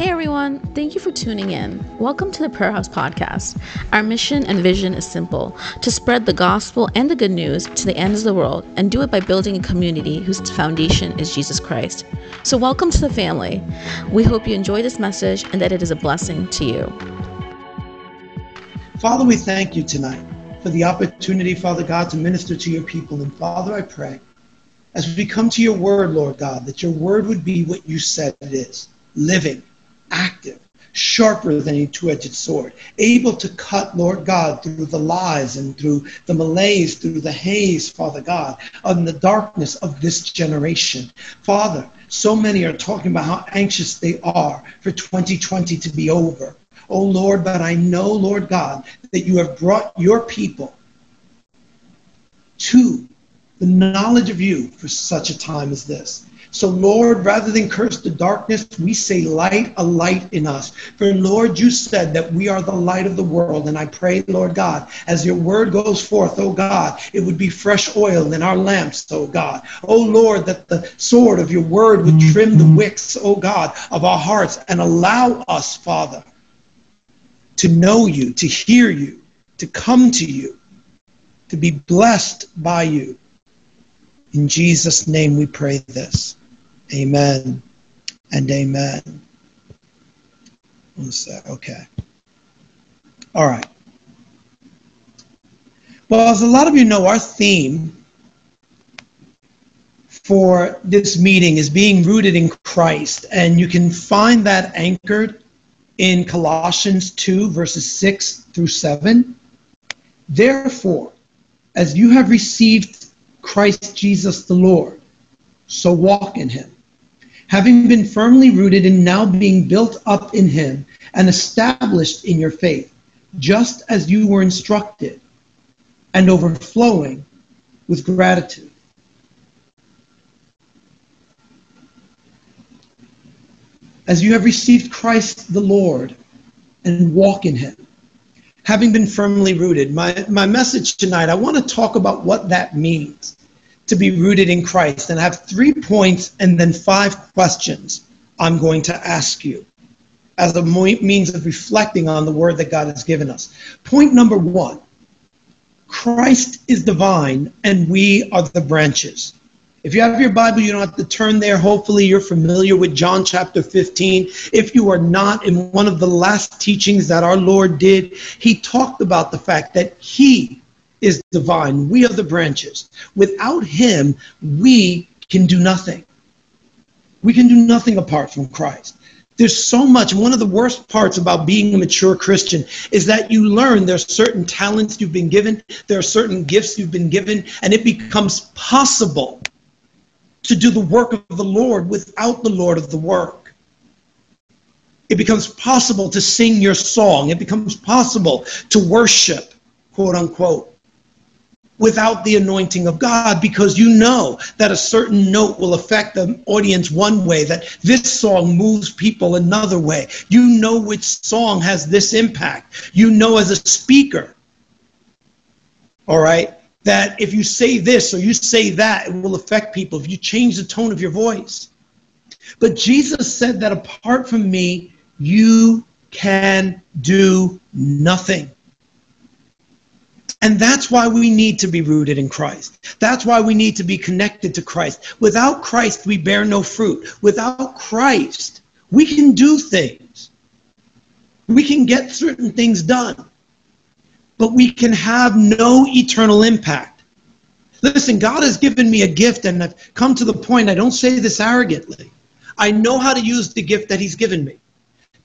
Hey everyone, thank you for tuning in. Welcome to the Prayer House Podcast. Our mission and vision is simple to spread the gospel and the good news to the ends of the world and do it by building a community whose foundation is Jesus Christ. So, welcome to the family. We hope you enjoy this message and that it is a blessing to you. Father, we thank you tonight for the opportunity, Father God, to minister to your people. And Father, I pray as we come to your word, Lord God, that your word would be what you said it is living active, sharper than a two-edged sword, able to cut, Lord God, through the lies and through the malaise, through the haze, Father God, on the darkness of this generation. Father, so many are talking about how anxious they are for 2020 to be over. Oh Lord, but I know, Lord God, that you have brought your people to the knowledge of you for such a time as this. So, Lord, rather than curse the darkness, we say, light a light in us. For, Lord, you said that we are the light of the world. And I pray, Lord God, as your word goes forth, oh God, it would be fresh oil in our lamps, oh God. Oh, Lord, that the sword of your word would mm-hmm. trim the wicks, oh God, of our hearts and allow us, Father, to know you, to hear you, to come to you, to be blessed by you. In Jesus' name we pray this. Amen and amen. Okay. All right. Well, as a lot of you know, our theme for this meeting is being rooted in Christ. And you can find that anchored in Colossians 2, verses 6 through 7. Therefore, as you have received Christ Jesus the Lord, so walk in him having been firmly rooted and now being built up in him and established in your faith, just as you were instructed, and overflowing with gratitude. As you have received Christ the Lord and walk in him, having been firmly rooted. My, my message tonight, I want to talk about what that means to be rooted in Christ. And I have three points and then five questions I'm going to ask you as a means of reflecting on the word that God has given us. Point number one Christ is divine and we are the branches. If you have your Bible, you don't have to turn there. Hopefully, you're familiar with John chapter 15. If you are not, in one of the last teachings that our Lord did, he talked about the fact that he is divine. We are the branches. Without him, we can do nothing. We can do nothing apart from Christ. There's so much. One of the worst parts about being a mature Christian is that you learn there's certain talents you've been given, there are certain gifts you've been given, and it becomes possible to do the work of the Lord without the Lord of the work. It becomes possible to sing your song. It becomes possible to worship, quote unquote, without the anointing of God because you know that a certain note will affect the audience one way, that this song moves people another way. You know which song has this impact. You know as a speaker, all right, that if you say this or you say that, it will affect people if you change the tone of your voice. But Jesus said that apart from me, you can do nothing. And that's why we need to be rooted in Christ. That's why we need to be connected to Christ. Without Christ, we bear no fruit. Without Christ, we can do things. We can get certain things done. But we can have no eternal impact. Listen, God has given me a gift, and I've come to the point, I don't say this arrogantly. I know how to use the gift that He's given me.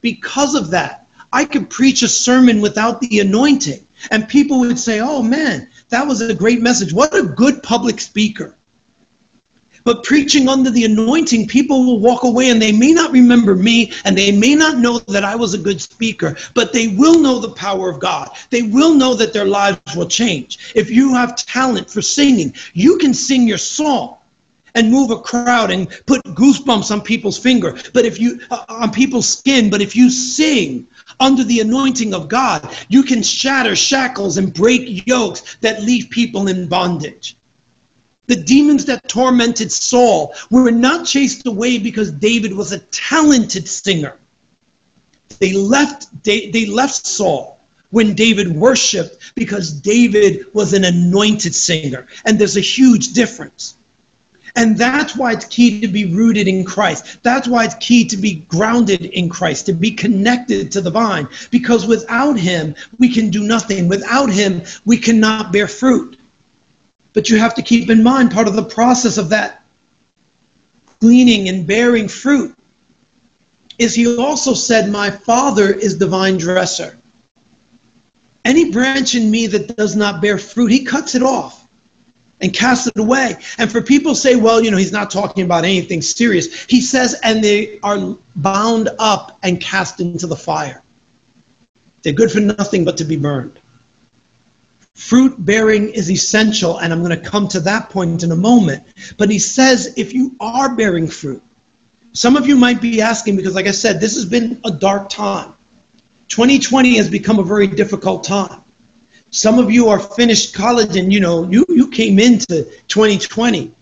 Because of that, I could preach a sermon without the anointing and people would say, oh man, that was a great message. What a good public speaker. But preaching under the anointing, people will walk away and they may not remember me and they may not know that I was a good speaker, but they will know the power of God. They will know that their lives will change. If you have talent for singing, you can sing your song and move a crowd and put goosebumps on people's finger, but if you uh, on people's skin, but if you sing under the anointing of God, you can shatter shackles and break yokes that leave people in bondage. The demons that tormented Saul were not chased away because David was a talented singer. They left, they, they left Saul when David worshiped because David was an anointed singer. And there's a huge difference. And that's why it's key to be rooted in Christ. That's why it's key to be grounded in Christ, to be connected to the vine. Because without Him, we can do nothing. Without Him, we cannot bear fruit. But you have to keep in mind part of the process of that gleaning and bearing fruit is He also said, My Father is the vine dresser. Any branch in me that does not bear fruit, He cuts it off and cast it away. And for people say, well, you know, he's not talking about anything serious. He says, and they are bound up and cast into the fire. They're good for nothing but to be burned. Fruit bearing is essential, and I'm going to come to that point in a moment. But he says, if you are bearing fruit, some of you might be asking, because like I said, this has been a dark time. 2020 has become a very difficult time. Some of you are finished college and you know you, you came into 2020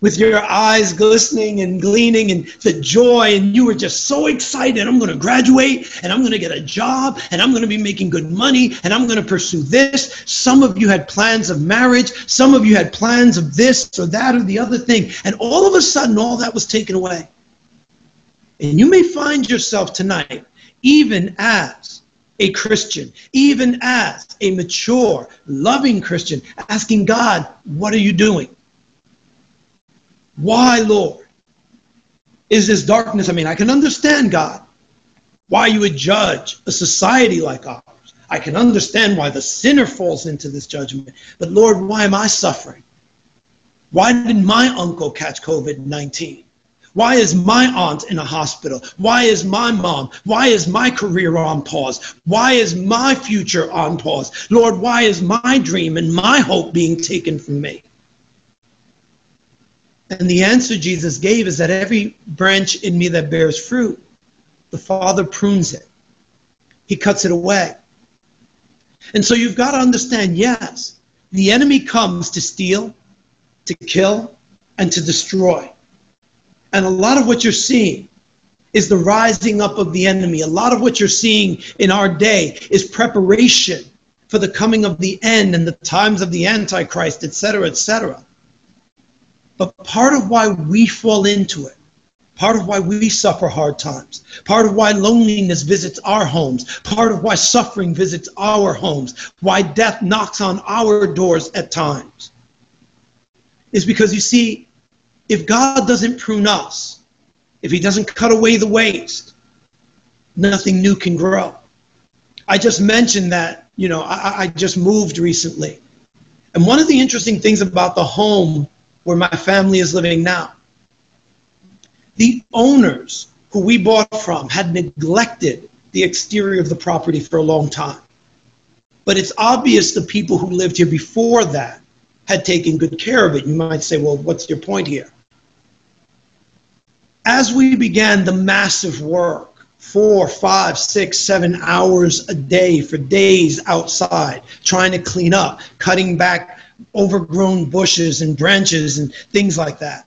with your eyes glistening and gleaning and the joy and you were just so excited. I'm going to graduate and i'm going to get a job and i'm going to be making good money and i'm going to pursue this. Some of you had plans of marriage. Some of you had plans of this or that or the other thing. And all of a sudden all that was taken away. And you may find yourself tonight even as a Christian, even as a mature, loving Christian, asking God, What are you doing? Why, Lord? Is this darkness? I mean, I can understand, God, why you would judge a society like ours. I can understand why the sinner falls into this judgment. But Lord, why am I suffering? Why did my uncle catch COVID 19? Why is my aunt in a hospital? Why is my mom? Why is my career on pause? Why is my future on pause? Lord, why is my dream and my hope being taken from me? And the answer Jesus gave is that every branch in me that bears fruit, the Father prunes it, He cuts it away. And so you've got to understand yes, the enemy comes to steal, to kill, and to destroy. And a lot of what you're seeing is the rising up of the enemy. A lot of what you're seeing in our day is preparation for the coming of the end and the times of the Antichrist, etc., etc. But part of why we fall into it, part of why we suffer hard times, part of why loneliness visits our homes, part of why suffering visits our homes, why death knocks on our doors at times, is because you see, if God doesn't prune us, if He doesn't cut away the waste, nothing new can grow. I just mentioned that, you know, I, I just moved recently. And one of the interesting things about the home where my family is living now, the owners who we bought from had neglected the exterior of the property for a long time. But it's obvious the people who lived here before that had taken good care of it. You might say, well, what's your point here? As we began the massive work, four, five, six, seven hours a day for days outside, trying to clean up, cutting back overgrown bushes and branches and things like that.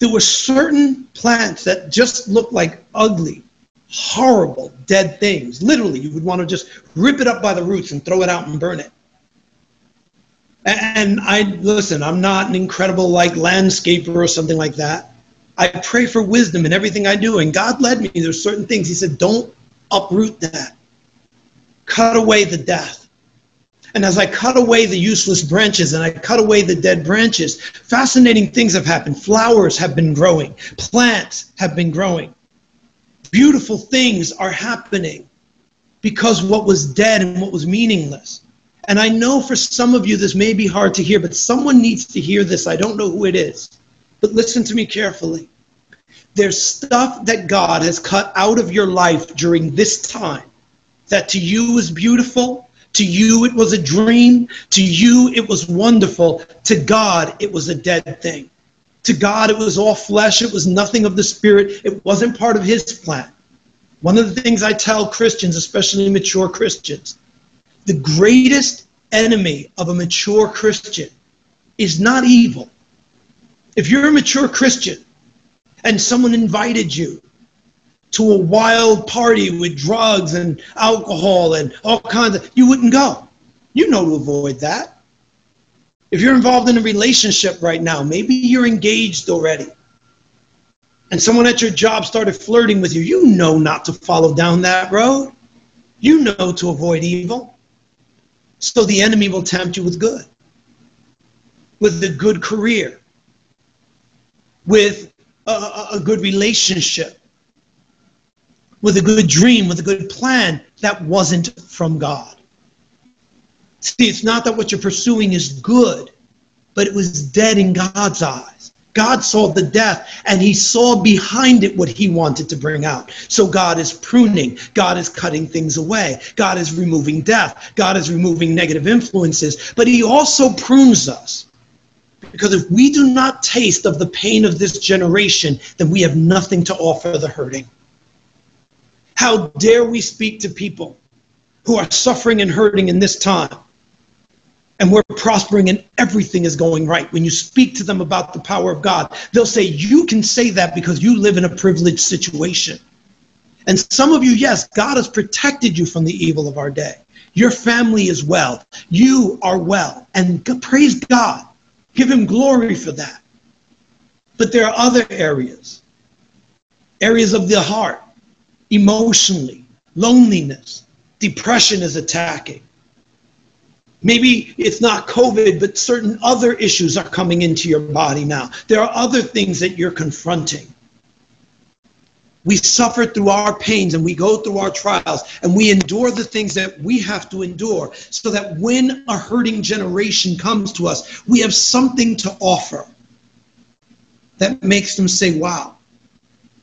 There were certain plants that just looked like ugly, horrible, dead things. Literally, you would want to just rip it up by the roots and throw it out and burn it. And I listen, I'm not an incredible like landscaper or something like that. I pray for wisdom in everything I do. And God led me. There's certain things. He said, don't uproot that. Cut away the death. And as I cut away the useless branches and I cut away the dead branches, fascinating things have happened. Flowers have been growing, plants have been growing. Beautiful things are happening because what was dead and what was meaningless. And I know for some of you this may be hard to hear, but someone needs to hear this. I don't know who it is. But listen to me carefully. There's stuff that God has cut out of your life during this time that to you was beautiful, to you it was a dream, to you it was wonderful, to God it was a dead thing. To God it was all flesh, it was nothing of the spirit, it wasn't part of his plan. One of the things I tell Christians, especially mature Christians, the greatest enemy of a mature Christian is not evil. If you're a mature Christian and someone invited you to a wild party with drugs and alcohol and all kinds of, you wouldn't go. You know to avoid that. If you're involved in a relationship right now, maybe you're engaged already, and someone at your job started flirting with you, you know not to follow down that road. You know to avoid evil. So the enemy will tempt you with good, with a good career, with a, a good relationship, with a good dream, with a good plan that wasn't from God. See, it's not that what you're pursuing is good, but it was dead in God's eyes. God saw the death and he saw behind it what he wanted to bring out. So God is pruning. God is cutting things away. God is removing death. God is removing negative influences. But he also prunes us. Because if we do not taste of the pain of this generation, then we have nothing to offer the hurting. How dare we speak to people who are suffering and hurting in this time? and we're prospering and everything is going right. When you speak to them about the power of God, they'll say, You can say that because you live in a privileged situation. And some of you, yes, God has protected you from the evil of our day. Your family is well. You are well. And praise God. Give Him glory for that. But there are other areas, areas of the heart, emotionally, loneliness, depression is attacking Maybe it's not COVID, but certain other issues are coming into your body now. There are other things that you're confronting. We suffer through our pains and we go through our trials and we endure the things that we have to endure so that when a hurting generation comes to us, we have something to offer that makes them say, Wow,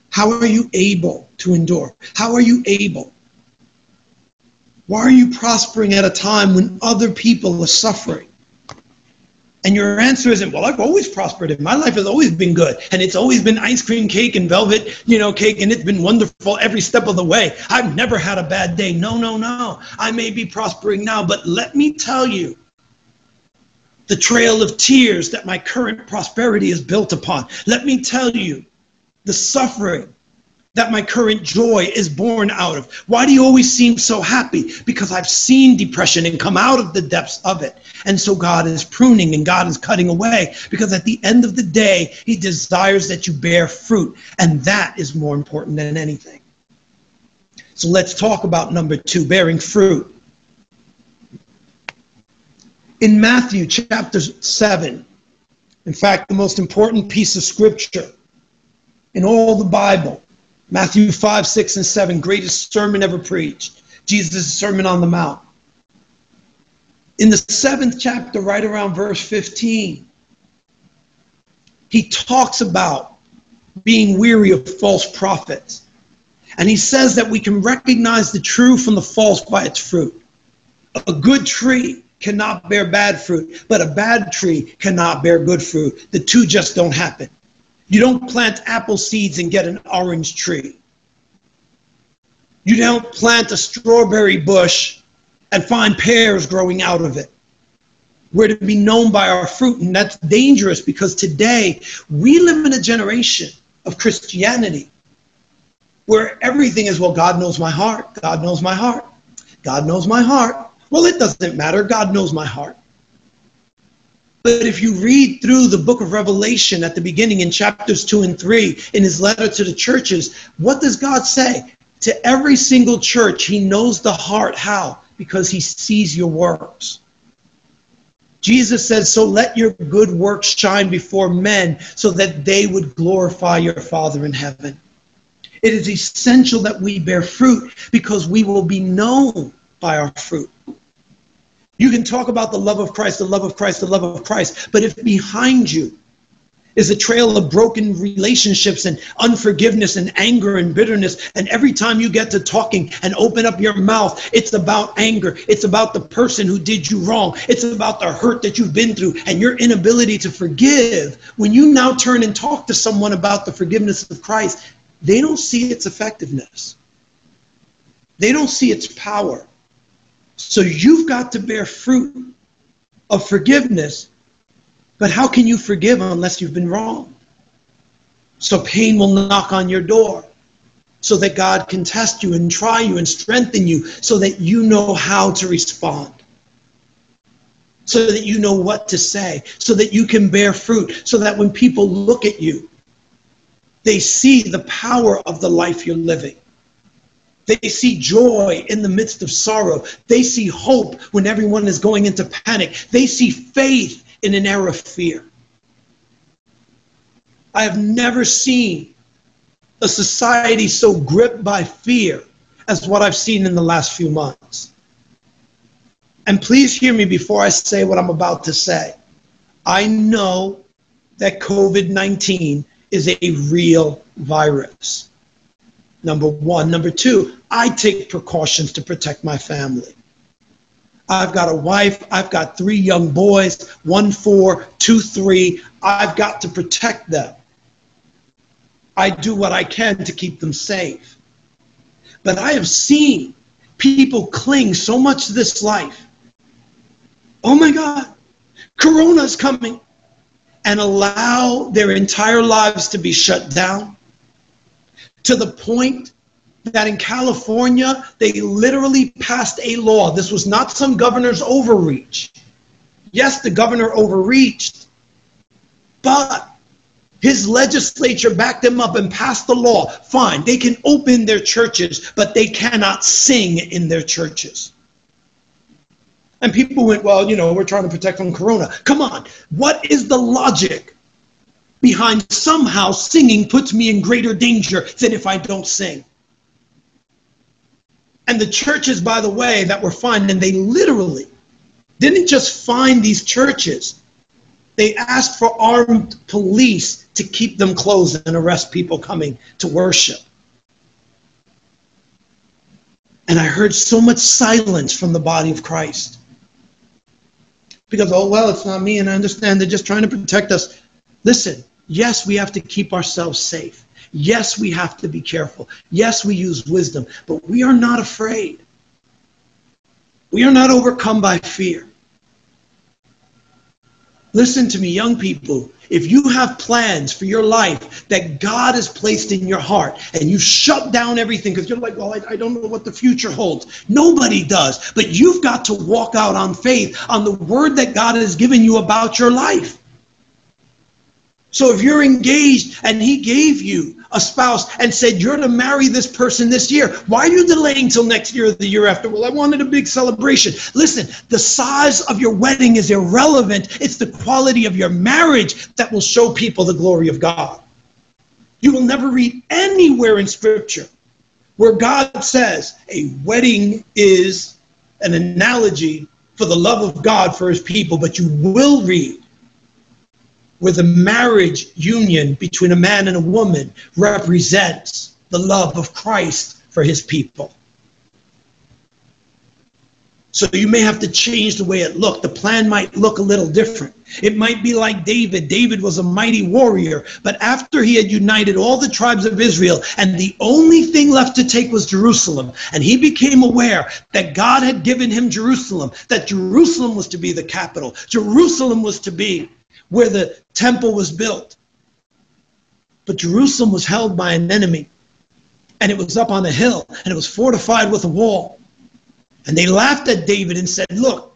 how are you able to endure? How are you able? Why are you prospering at a time when other people are suffering? And your answer isn't, well, I've always prospered and my life has always been good. And it's always been ice cream cake and velvet, you know, cake, and it's been wonderful every step of the way. I've never had a bad day. No, no, no. I may be prospering now, but let me tell you the trail of tears that my current prosperity is built upon. Let me tell you the suffering that my current joy is born out of? Why do you always seem so happy? Because I've seen depression and come out of the depths of it. And so God is pruning and God is cutting away because at the end of the day, He desires that you bear fruit. And that is more important than anything. So let's talk about number two bearing fruit. In Matthew chapter 7, in fact, the most important piece of scripture in all the Bible, Matthew 5, 6, and 7, greatest sermon ever preached. Jesus' Sermon on the Mount. In the seventh chapter, right around verse 15, he talks about being weary of false prophets. And he says that we can recognize the true from the false by its fruit. A good tree cannot bear bad fruit, but a bad tree cannot bear good fruit. The two just don't happen. You don't plant apple seeds and get an orange tree. You don't plant a strawberry bush and find pears growing out of it. We're to be known by our fruit, and that's dangerous because today we live in a generation of Christianity where everything is, well, God knows my heart. God knows my heart. God knows my heart. Well, it doesn't matter. God knows my heart. But if you read through the book of Revelation at the beginning in chapters 2 and 3 in his letter to the churches, what does God say? To every single church, he knows the heart. How? Because he sees your works. Jesus says, So let your good works shine before men so that they would glorify your Father in heaven. It is essential that we bear fruit because we will be known by our fruit. You can talk about the love of Christ, the love of Christ, the love of Christ, but if behind you is a trail of broken relationships and unforgiveness and anger and bitterness, and every time you get to talking and open up your mouth, it's about anger. It's about the person who did you wrong. It's about the hurt that you've been through and your inability to forgive. When you now turn and talk to someone about the forgiveness of Christ, they don't see its effectiveness, they don't see its power. So you've got to bear fruit of forgiveness. But how can you forgive unless you've been wrong? So pain will knock on your door. so that God can test you and try you and strengthen you so that you know how to respond. So that you know what to say, so that you can bear fruit, so that when people look at you, they see the power of the life you're living. They see joy in the midst of sorrow. They see hope when everyone is going into panic. They see faith in an era of fear. I have never seen a society so gripped by fear as what I've seen in the last few months. And please hear me before I say what I'm about to say. I know that COVID 19 is a real virus. Number one. Number two, I take precautions to protect my family. I've got a wife, I've got three young boys, one four, two three. I've got to protect them. I do what I can to keep them safe. But I have seen people cling so much to this life. Oh my God, Corona is coming and allow their entire lives to be shut down to the point that in California, they literally passed a law. This was not some governor's overreach. Yes, the governor overreached, but his legislature backed him up and passed the law. Fine, they can open their churches, but they cannot sing in their churches. And people went, well, you know, we're trying to protect from corona. Come on, what is the logic behind somehow singing puts me in greater danger than if I don't sing? And the churches, by the way, that were fined, and they literally didn't just find these churches, they asked for armed police to keep them closed and arrest people coming to worship. And I heard so much silence from the body of Christ. Because, oh, well, it's not me, and I understand they're just trying to protect us. Listen, yes, we have to keep ourselves safe. Yes, we have to be careful. Yes, we use wisdom, but we are not afraid. We are not overcome by fear. Listen to me, young people. If you have plans for your life that God has placed in your heart and you shut down everything because you're like, well, I, I, don't know what the future holds. Nobody does. But you've got to walk out on faith on the word that God has given you about your life. So if you're engaged and he gave you a spouse and said you're to marry this person this year, why are you delaying till next year or the year after? Well, I wanted a big celebration. Listen, the size of your wedding is irrelevant. It's the quality of your marriage that will show people the glory of God. You will never read anywhere in scripture where God says a wedding is an analogy for the love of God for his people, but you will read where the marriage union between a man and a woman represents the love of Christ for his people. So you may have to change the way it looked. The plan might look a little different. It might be like David. David was a mighty warrior, but after he had united all the tribes of Israel, and the only thing left to take was Jerusalem, and he became aware that God had given him Jerusalem, that Jerusalem was to be the capital, Jerusalem was to be where the temple was built. But Jerusalem was held by an enemy, and it was up on a hill, and it was fortified with a wall. And they laughed at David and said, Look,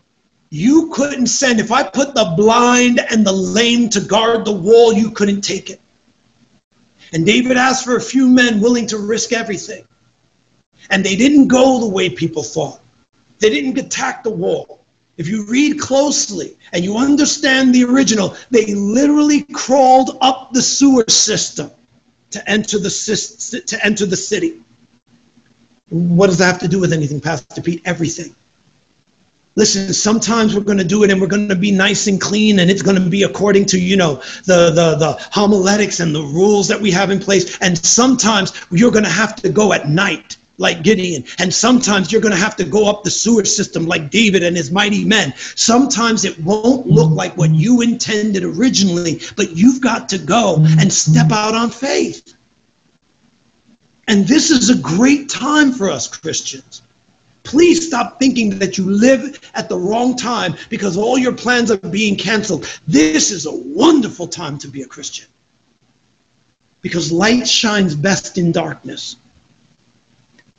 you couldn't send, if I put the blind and the lame to guard the wall, you couldn't take it. And David asked for a few men willing to risk everything. And they didn't go the way people thought. They didn't attack the wall. If you read closely and you understand the original, they literally crawled up the sewer system to enter the to enter the city. What does that have to do with anything, Pastor Pete? Everything. Listen, sometimes we're going to do it and we're going to be nice and clean and it's going to be according to, you know, the, the, the homiletics and the rules that we have in place. And sometimes you're going to have to go at night like Gideon. And sometimes you're going to have to go up the sewer system like David and his mighty men. Sometimes it won't look like what you intended originally, but you've got to go and step out on faith. And this is a great time for us Christians. Please stop thinking that you live at the wrong time because all your plans are being canceled. This is a wonderful time to be a Christian because light shines best in darkness.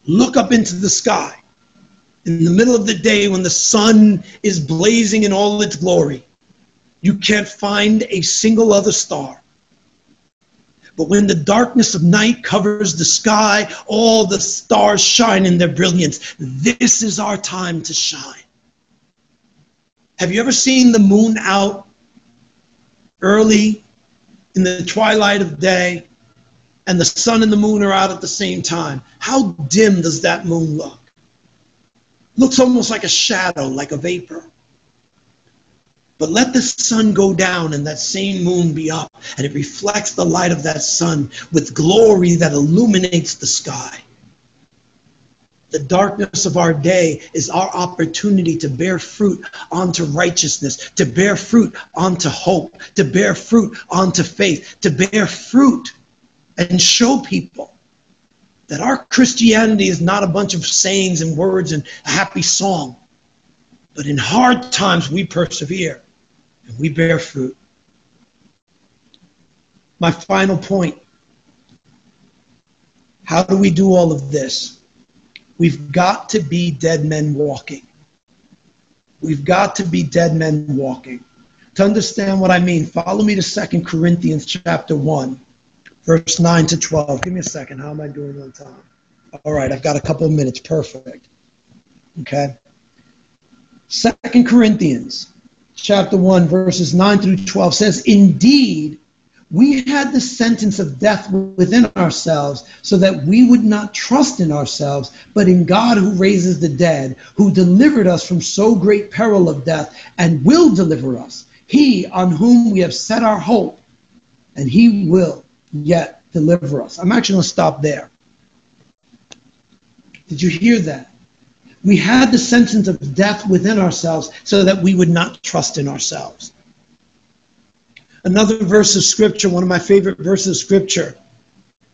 Look up into the sky in the middle of the day when the sun is blazing in all its glory. You can't find a single other star. But when the darkness of night covers the sky, all the stars shine in their brilliance. This is our time to shine. Have you ever seen the moon out early in the twilight of day and the sun and the moon are out at the same time? How dim does that moon look? Looks almost like a shadow, like a vapor. But let the sun go down and that same moon be up, and it reflects the light of that sun with glory that illuminates the sky. The darkness of our day is our opportunity to bear fruit onto righteousness, to bear fruit onto hope, to bear fruit onto faith, to bear fruit and show people that our Christianity is not a bunch of sayings and words and a happy song, but in hard times we persevere and we bear fruit. My final point how do we do all of this? We've got to be dead men walking. We've got to be dead men walking. To understand what I mean, follow me to Second Corinthians chapter 1, verse 9 to 12. Give me a second. How am I doing on time? All right, I've got a couple of minutes. Perfect. Okay. Second Corinthians chapter 1, verses 9 through 12 says, Indeed, we had the sentence of death within ourselves, so that we would not trust in ourselves, but in God who raises the dead, who delivered us from so great peril of death, and will deliver us. He on whom we have set our hope, and he will yet deliver us. I'm actually going to stop there. Did you hear that? We had the sentence of death within ourselves so that we would not trust in ourselves. Another verse of scripture, one of my favorite verses of scripture,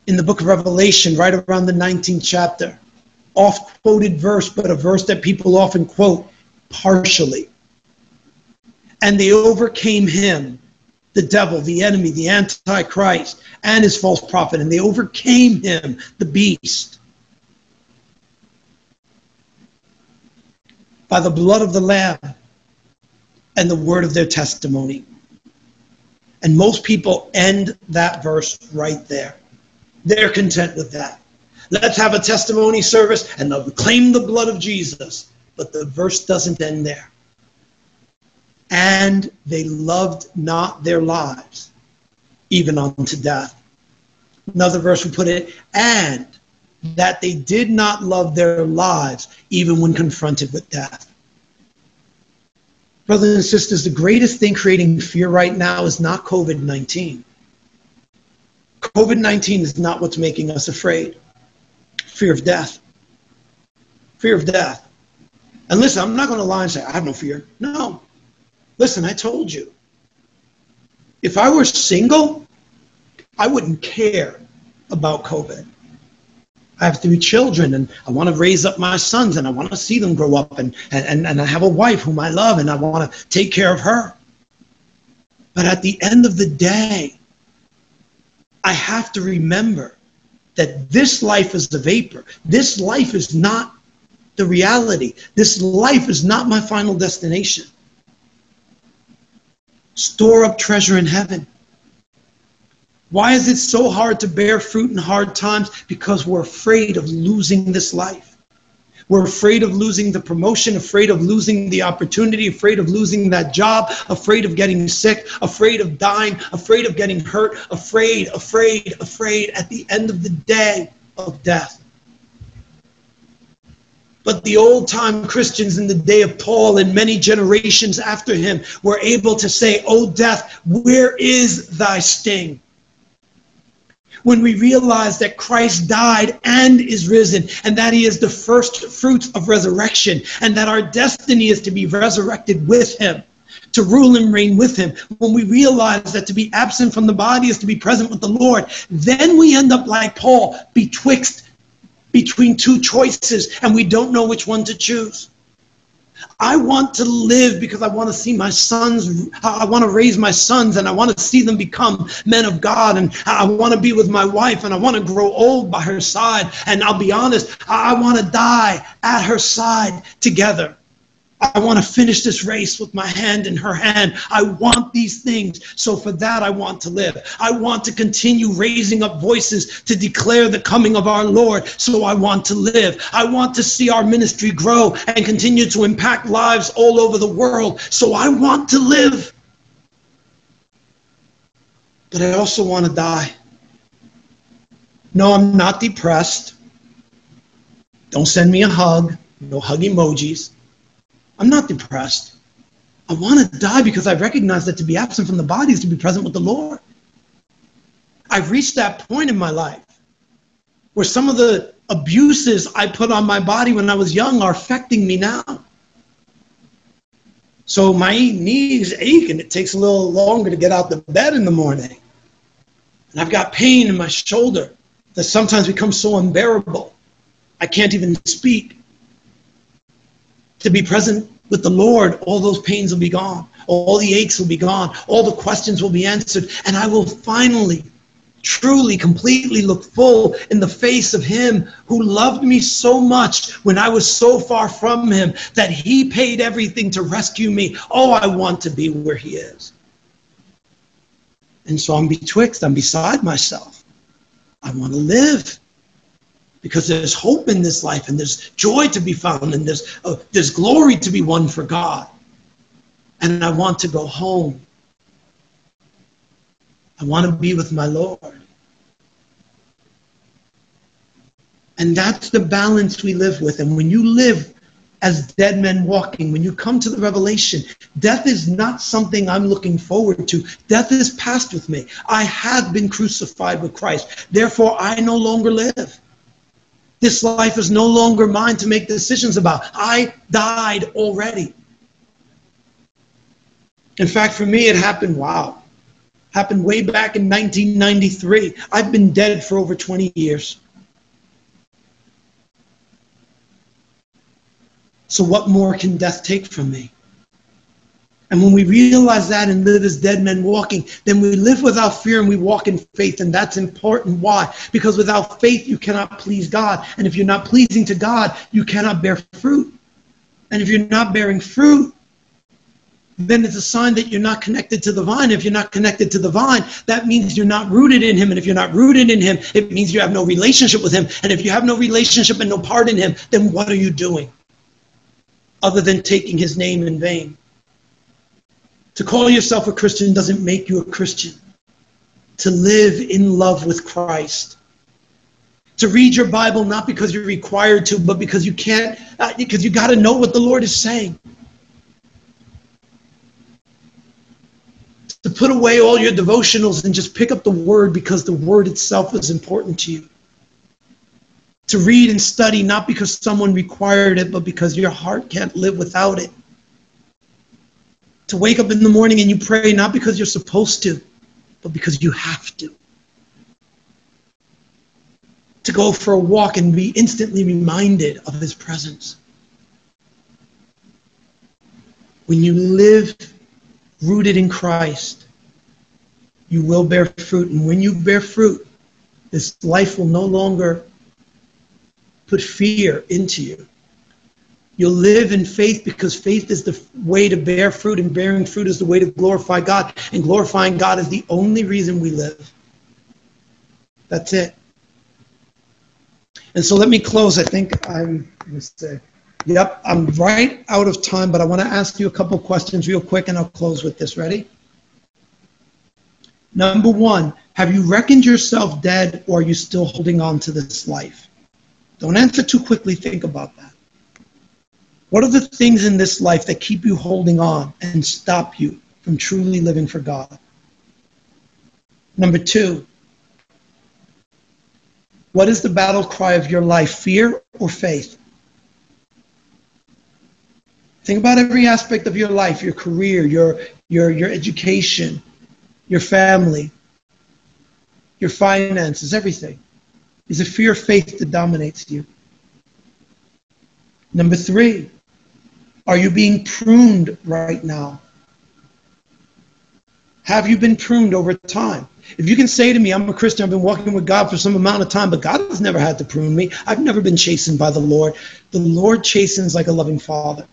in the book of Revelation, right around the 19th chapter. Oft quoted verse, but a verse that people often quote partially. And they overcame him, the devil, the enemy, the antichrist, and his false prophet, and they overcame him, the beast by the blood of the Lamb and the word of their testimony. And most people end that verse right there. They're content with that. Let's have a testimony service and they'll claim the blood of Jesus. But the verse doesn't end there. And they loved not their lives, even unto death. Another verse would put it, and that they did not love their lives even when confronted with death. Brothers and sisters, the greatest thing creating fear right now is not COVID 19. COVID 19 is not what's making us afraid. Fear of death. Fear of death. And listen, I'm not going to lie and say, I have no fear. No. Listen, I told you. If I were single, I wouldn't care about COVID. I have three children and I want to raise up my sons and I want to see them grow up and, and, and I have a wife whom I love and I want to take care of her. But at the end of the day, I have to remember that this life is the vapor. This life is not the reality. This life is not my final destination. Store up treasure in heaven why is it so hard to bear fruit in hard times? Because we're afraid of losing this life. We're afraid of losing the promotion, afraid of losing the opportunity, afraid of losing that job, afraid of getting sick, afraid of dying, afraid of getting hurt, afraid, afraid, afraid at the end of the day of death. But the old time Christians in the day of Paul and many generations after him were able to say, O death, where is thy sting? when we realize that Christ died and is risen, and that he is the first fruits of resurrection, and that our destiny is to be resurrected with him, to rule and reign with him, when we realize that to be absent from the body is to be present with the Lord, then we end up like Paul, betwixt between two choices, and we don't know which one to choose. I want to live because I want to see my sons, I want to raise my sons and I want to see them become men of God. And I want to be with my wife and I want to grow old by her side. And I'll be honest, I want to die at her side together. I want to finish this race with my hand in her hand. I want these things. So for that, I want to live. I want to continue raising up voices to declare the coming of our Lord. So I want to live. I want to see our ministry grow and continue to impact lives all over the world. So I want to live. But I also want to die. No, I'm not depressed. Don't send me a hug. No hug emojis. I'm not depressed. I want to die because I recognize that to be absent from the body is to be present with the Lord. I've reached that point in my life where some of the abuses I put on my body when I was young are affecting me now. So my knees ache and it takes a little longer to get out the bed in the morning. And I've got pain in my shoulder that sometimes becomes so unbearable. I can't even speak to be present with the Lord, all those pains will be gone. All the aches will be gone. All the questions will be answered. And I will finally, truly, completely look full in the face of Him who loved me so much when I was so far from Him that He paid everything to rescue me. Oh, I want to be where He is. And so I'm betwixt, I'm beside myself. I want to live because there's hope in this life and there's joy to be found and there's, uh, there's glory to be won for God. And I want to go home. I want to be with my Lord. And that's the balance we live with. And when you live as dead men walking, when you come to the revelation, death is not something I'm looking forward to. Death is past with me. I have been crucified with Christ. Therefore, I no longer live. This life is no longer mine to make decisions about. I died already. In fact, for me, it happened, wow, happened way back in 1993. I've been dead for over 20 years. So, what more can death take from me? And when we realize that and live as dead men walking, then we live without fear and we walk in faith. And that's important. Why? Because without faith, you cannot please God. And if you're not pleasing to God, you cannot bear fruit. And if you're not bearing fruit, then it's a sign that you're not connected to the vine. If you're not connected to the vine, that means you're not rooted in Him. And if you're not rooted in Him, it means you have no relationship with Him. And if you have no relationship and no part in Him, then what are you doing other than taking His name in vain? To call yourself a Christian doesn't make you a Christian. To live in love with Christ. To read your Bible not because you're required to, but because you can't, uh, because you got to know what the Lord is saying. To put away all your devotionals and just pick up the Word because the Word itself is important to you. To read and study not because someone required it, but because your heart can't live without it to wake up in the morning and you pray not because you're supposed to, but because you have to. To go for a walk and be instantly reminded of his presence. When you live rooted in Christ, you will bear fruit. And when you bear fruit, this life will no longer put fear into you. You'll live in faith because faith is the way to bear fruit, and bearing fruit is the way to glorify God. And glorifying God is the only reason we live. That's it. And so let me close. I think I'm, yep, I'm right out of time, but I want to ask you a couple questions real quick, and I'll close with this. Ready? Number one, have you reckoned yourself dead, or are you still holding on to this life? Don't answer too quickly. Think about that. What are the things in this life that keep you holding on and stop you from truly living for God? Number two, what is the battle cry of your life, fear or faith? Think about every aspect of your life, your career, your, your, your education, your family, your finances, everything. Is it fear or faith that dominates you? Number three, Are you being pruned right now? Have you been pruned over time? If you can say to me, I'm a Christian, I've been walking with God for some amount of time, but God has never had to prune me. I've never been chastened by the Lord. The Lord chastens like a loving father.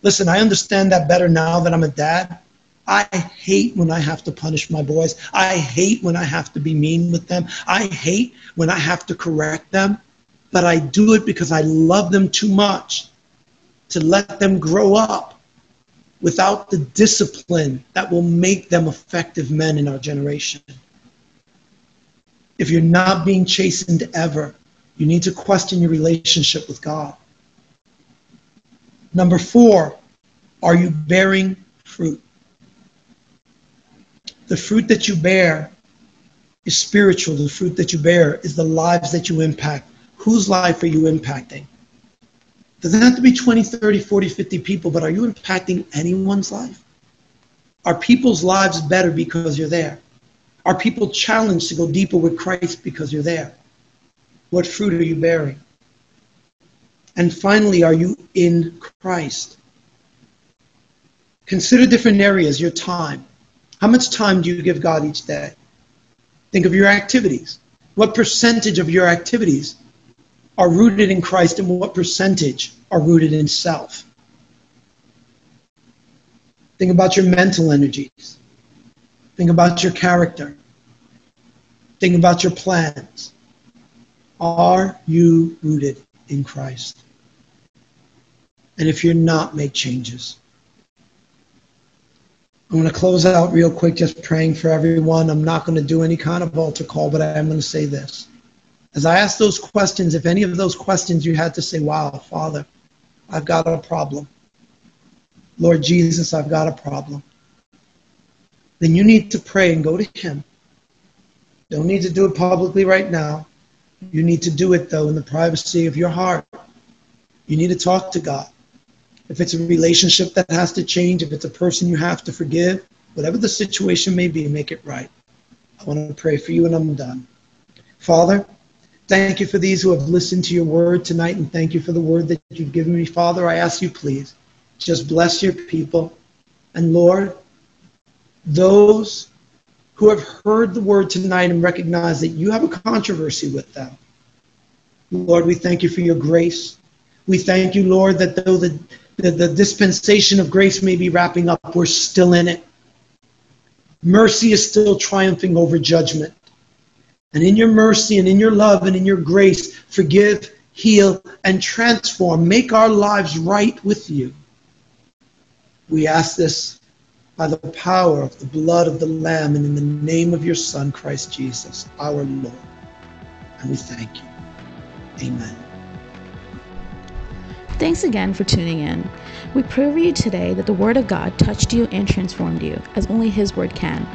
Listen, I understand that better now that I'm a dad. I hate when I have to punish my boys. I hate when I have to be mean with them. I hate when I have to correct them. But I do it because I love them too much to let them grow up without the discipline that will make them effective men in our generation. If you're not being chastened ever, you need to question your relationship with God. Number four, are you bearing fruit? The fruit that you bear is spiritual. The fruit that you bear is the lives that you impact. Whose life are you impacting? Doesn't have to be 20, 30, 40, 50 people, but are you impacting anyone's life? Are people's lives better because you're there? Are people challenged to go deeper with Christ because you're there? What fruit are you bearing? And finally, are you in Christ? Consider different areas, your time. How much time do you give God each day? Think of your activities. What percentage of your activities are rooted in Christ and what percentage are rooted in self. Think about your mental energies. Think about your character. Think about your plans. Are you rooted in Christ? And if you're not, make changes. I'm going to close out real quick, just praying for everyone. I'm not going to do any kind of altar call, but I am going to say this. As I ask those questions, if any of those questions you had to say, wow, Father, I've got a problem. Lord Jesus, I've got a problem. Then you need to pray and go to Him. Don't need to do it publicly right now. You need to do it, though, in the privacy of your heart. You need to talk to God. If it's a relationship that has to change, if it's a person you have to forgive, whatever the situation may be, make it right. I want to pray for you, and I'm done. Father, Thank you for these who have listened to your word tonight, and thank you for the word that you've given me. Father, I ask you, please, just bless your people. And Lord, those who have heard the word tonight and recognize that you have a controversy with them. Lord, we thank you for your grace. We thank you, Lord, that though the, the, the dispensation of grace may be wrapping up, we're still in it. Mercy is still triumphing over judgment. And in your mercy and in your love and in your grace, forgive, heal, and transform. Make our lives right with you. We ask this by the power of the blood of the Lamb and in the name of your Son, Christ Jesus, our Lord. And we thank you. Amen. Thanks again for tuning in. We pray for you today that the Word of God touched you and transformed you, as only His Word can.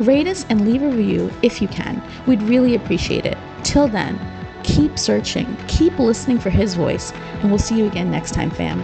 Rate us and leave a review if you can. We'd really appreciate it. Till then, keep searching, keep listening for His voice, and we'll see you again next time, fam.